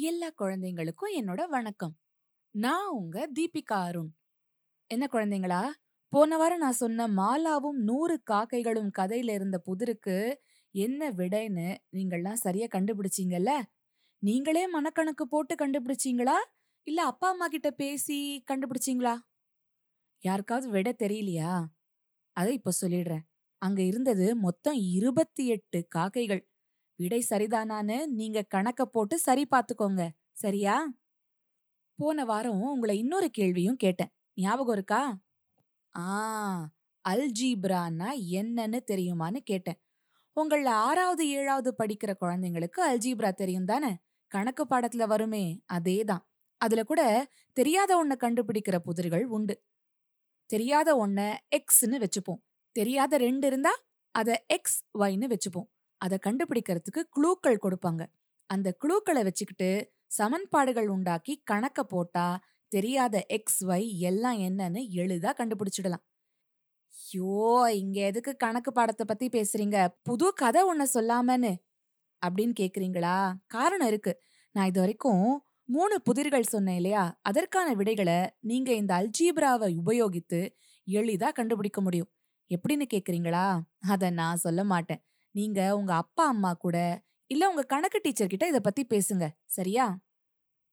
எல்லா குழந்தைங்களுக்கும் என்னோட வணக்கம். நான் உங்க தீபிகா அருண். என்ன குழந்தைங்களா? போன வாரம் நான் சொன்ன மாலாவும் நூறு காக்கைகளும் கதையில இருந்த புதிருக்கு என்ன விடைன்னு நீங்கள்லாம் சரியா கண்டுபிடிச்சீங்கல்ல? நீங்களே மனக்கணக்கு போட்டு கண்டுபிடிச்சீங்களா? இல்ல அப்பா அம்மா கிட்ட பேசி கண்டுபிடிச்சீங்களா? யாருக்காவது விடை தெரியலையா? அதை இப்ப சொல்லிடுறேன். அங்க இருந்தது மொத்தம் இருபத்தி எட்டு காக்கைகள். விடை சரிதானான்னு நீங்க கணக்க போட்டு சரி பார்த்துக்கோங்க சரியா? போன வாரம் உங்களை இன்னொரு கேள்வியும் கேட்டேன். ஞாபகம் இருக்கா? ஆ அல்ஜீப்ரான்னா என்னன்னு தெரியுமான்னு கேட்டேன். உங்கள ஆறாவது ஏழாவது படிக்கிற குழந்தைங்களுக்கு அல்ஜீப்ரா தெரியும் தானே? கணக்கு பாடத்துல வருமே அதேதான். அதுல கூட தெரியாத ஒன்ன கண்டுபிடிக்கிற புதிர்கள் உண்டு. தெரியாத ஒன்ன எக்ஸ்னு வச்சுப்போம். தெரியாத ரெண்டு இருந்தா அத எக்ஸ் ஒய்ன்னு வச்சுப்போம். அதை கண்டுபிடிக்கிறதுக்கு க்ளூக்கள் கொடுப்பாங்க. அந்த க்ளூக்களை வச்சுக்கிட்டு சமன்பாடுகள் உண்டாக்கி கணக்க போட்டா தெரியாத எக்ஸ் ஒய் எல்லாம் என்னன்னு எளிதா கண்டுபிடிச்சிடலாம். ஐயோ இங்க எதுக்கு கணக்கு பாடத்தை பத்தி பேசுறீங்க? புது கதை ஒன்ன சொல்லாமன்னு. அப்படின்னு கேக்குறீங்களா? காரணம் இருக்கு. நான் இது வரைக்கும் மூணு புதிர்கள் சொன்னேன் இல்லையா? அதற்கான விடைகளை நீங்க இந்த அல்ஜீப்ராவை உபயோகித்து எளிதா கண்டுபிடிக்க முடியும். எப்படின்னு கேக்குறீங்களா? அதை நான் சொல்ல மாட்டேன். நீங்க உங்க அப்பா அம்மா கூட இல்ல உங்க கணக்கு டீச்சர் கிட்ட இத பத்தி பேசுங்க. சரியா?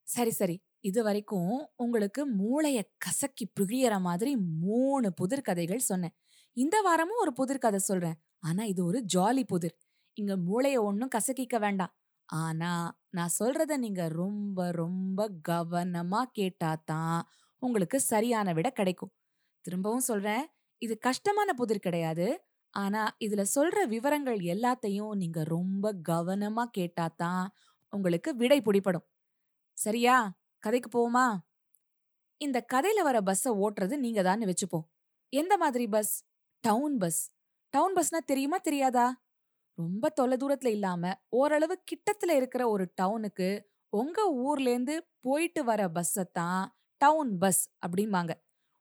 சரி சரி. இது வரைக்கும் உங்களுக்கு மூளைய கசக்கி பிழியற மாதிரி மூணு புதிர் கதைகள் சொன்னேன். இந்த வாரமும் ஒரு புதிர் கதை சொல்றேன். ஆனா இது ஒரு ஜாலி புதிர். இங்க மூளைய ஒன்னும் கசக்கிக்க வேண்டாம். ஆனா நான் சொல்றத நீங்க ரொம்ப ரொம்ப கவனமா கேட்டாதான் உங்களுக்கு சரியான விட கிடைக்கும். திரும்பவும் சொல்றேன். இது கஷ்டமான புதிர் கிடையாது. ஆனா இதுல சொல்ற விவரங்கள் எல்லாத்தையும் நீங்க ரொம்ப கவனமா கேட்டாதான் உங்களுக்கு விடை பிடிப்படும். சரியா? கதைக்கு போவோமா? இந்த கதையில வர பஸ்ஸ ஓட்டுறது நீங்க தான் வச்சுப்போம். எந்த மாதிரி பஸ் டவுன் பஸ் டவுன் பஸ்னா தெரியுமா தெரியாதா? ரொம்ப தொலை தூரத்துல இல்லாம ஓரளவு கிட்டத்துல இருக்கிற ஒரு டவுனுக்கு உங்க ஊர்ல இருந்து போயிட்டு வர பஸ்ஸ தான் டவுன் பஸ் அப்படிம்பாங்க.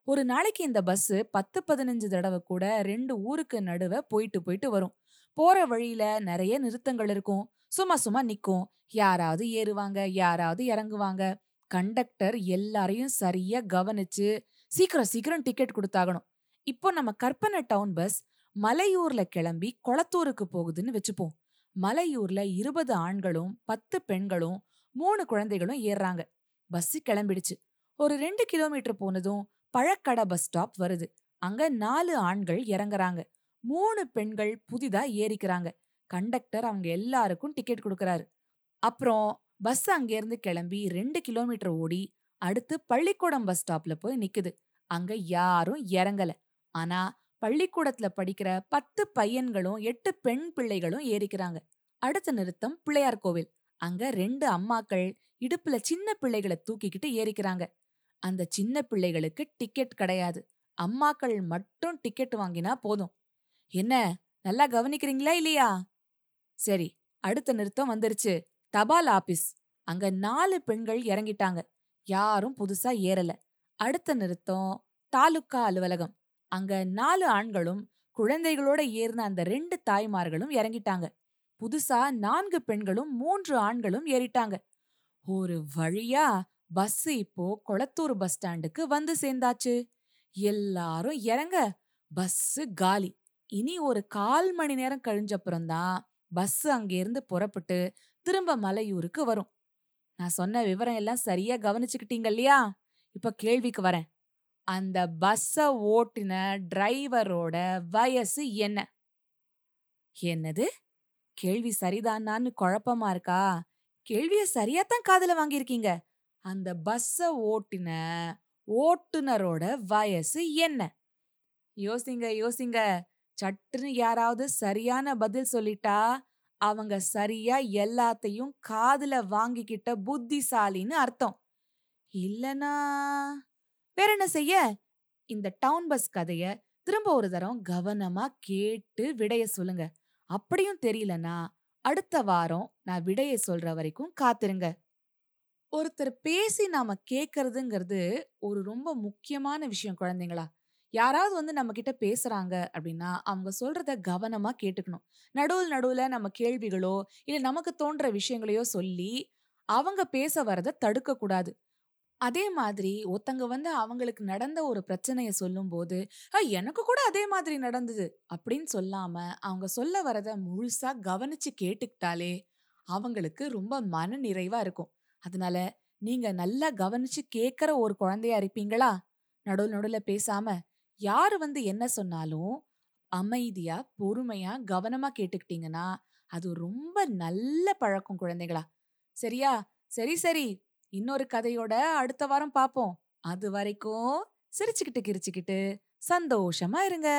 ஒரு நாளைக்கு இந்த பஸ் பத்து பதினஞ்சு தடவை கூட ரெண்டு ஊருக்கு நடுவ போயிட்டு போயிட்டு வரும். போற வழியில நிறைய நிறுத்தங்கள் இருக்கும். சும்மா சும்மா நிக்கும். யாராவது ஏறுவாங்க யாராவது இறங்குவாங்க. கண்டக்டர் எல்லாரையும் சரியா கவனிச்சு சீக்கிரம் சீக்கிரம் டிக்கெட் கொடுத்தாகணும். இப்போ நம்ம கற்பனை டவுன் பஸ் மலையூர்ல கிளம்பி குளத்தூருக்கு போகுதுன்னு வச்சுப்போம். மலையூர்ல இருபது ஆண்களும் பத்து பெண்களும் மூணு குழந்தைகளும் ஏறுறாங்க. பஸ் கிளம்பிடுச்சு. ஒரு ரெண்டு கிலோமீட்டர் போனதும் பழக்கடை பஸ் ஸ்டாப் வருது. அங்க நாலு ஆண்கள் இறங்குறாங்க. மூணு பெண்கள் புதிதா ஏறிக்கிறாங்க. கண்டக்டர் அவங்க எல்லாருக்கும் டிக்கெட் கொடுக்கறாரு. அப்புறம் பஸ் அங்கேருந்து கிளம்பி ரெண்டு கிலோமீட்டர் ஓடி அடுத்து பள்ளிக்கூடம் பஸ் ஸ்டாப்ல போய் நிக்குது. அங்க யாரும் இறங்கல. ஆனா பள்ளிக்கூடத்துல படிக்கிற பத்து பையன்களும் எட்டு பெண் பிள்ளைகளும் ஏறிக்கிறாங்க. அடுத்த நிறுத்தம் பிள்ளையார் கோவில். அங்க ரெண்டு அம்மாக்கள் இடுப்புல சின்ன பிள்ளைகளை தூக்கிக்கிட்டு ஏறிக்கிறாங்க. அந்த சின்ன பிள்ளைகளுக்கு டிக்கெட் கிடையாது. அம்மாக்கள் மட்டும் டிக்கெட் வாங்கினா போதும். என்ன நல்லா கவனிக்கிறீங்களா இல்லையா? சரி அடுத்த நிறுத்தம் வந்துருச்சு. தபால் ஆபீஸ். அங்க நாலு பெண்கள் இறங்கிட்டாங்க. யாரும் புதுசா ஏறல. அடுத்த நிறுத்தம் தாலுக்கா அலுவலகம். அங்க நாலு ஆண்களும் குழந்தைகளோட ஏறின அந்த ரெண்டு தாய்மார்களும் இறங்கிட்டாங்க. புதுசா நான்கு பெண்களும் மூன்று ஆண்களும் ஏறிட்டாங்க. ஒரு வழியா பஸ் இப்போ கொளத்தூர் பஸ் ஸ்டாண்டுக்கு வந்து சேர்ந்தாச்சு. எல்லாரும் இறங்க பஸ் காலி. இனி ஒரு கால் மணி நேரம் கழிஞ்சப்புறம்தான் பஸ் அங்கிருந்து புறப்பட்டு திரும்ப மலையூருக்கு வரும். நான் சொன்ன விவரம் எல்லாம் சரியா கவனிச்சுக்கிட்டீங்க இல்லையா? இப்ப கேள்விக்கு வரேன். அந்த பஸ்ஸ ஓட்டின டிரைவரோட வயசு என்ன? என்னது? கேள்வி சரிதானான்னு குழப்பமா இருக்கா? கேள்விய சரியாத்தான் காதுல வாங்கியிருக்கீங்க. அந்த பஸ்ஸ ஓட்டின ஓட்டுனரோட வயசு என்ன? யோசிங்க யோசிங்க. சட்டுன்னு யாராவது சரியான பதில் சொல்லிட்டா அவங்க சரியா எல்லாத்தையும் காதுல வாங்கிக்கிட்ட புத்திசாலின்னு அர்த்தம். இல்லனா வேற என்ன செய்ய? இந்த டவுன் பஸ் கதைய திரும்ப ஒரு தரம் கவனமா கேட்டு விடைய சொல்லுங்க. அப்படியும் தெரியலனா அடுத்த வாரம் நான் விடைய சொல்ற வரைக்கும் காத்துருங்க. ஒருத்தர் பேசி நாம கேட்கறதுங்கிறது ஒரு ரொம்ப முக்கியமான விஷயம் குழந்தைங்களா. யாராவது வந்து நம்ம கிட்ட பேசுறாங்க அப்படின்னா அவங்க சொல்றத கவனமா கேட்டுக்கணும். நடுவில் நடுவுல நம்ம கேள்விகளோ இல்ல நமக்கு தோன்ற விஷயங்களையோ சொல்லி அவங்க பேச வரத தடுக்க கூடாது அதே மாதிரி ஒருத்தங்க வந்து அவங்களுக்கு நடந்த ஒரு பிரச்சனைய சொல்லும்போது, போது எனக்கு கூட அதே மாதிரி நடந்தது" அப்படின்னு சொல்லாம, அவங்க சொல்ல வரத முழுசா கவனிச்சு கேட்டுக்கிட்டாலே, அவங்களுக்கு ரொம்ப மன நிறைவா இருக்கும். அதனால, நீங்க நல்லா கவனிச்சு கேட்கற ஒரு குழந்தையா இருப்பீங்களா? நடுவுல நடுவுல பேசாம, யாரு வந்து என்ன சொன்னாலும், அமைதியா, பொறுமையா, கவனமா கேட்டுக்கிட்டீங்கன்னா, அது ரொம்ப நல்ல பழக்கம் குழந்தைகளா. சரியா? சரி, சரி. இன்னொரு கதையோட அடுத்த வாரம் பார்ப்போம் அது வரைக்கும் சிரிச்சுக்கிட்டு கிரிச்சுக்கிட்டு சந்தோஷமா இருங்க.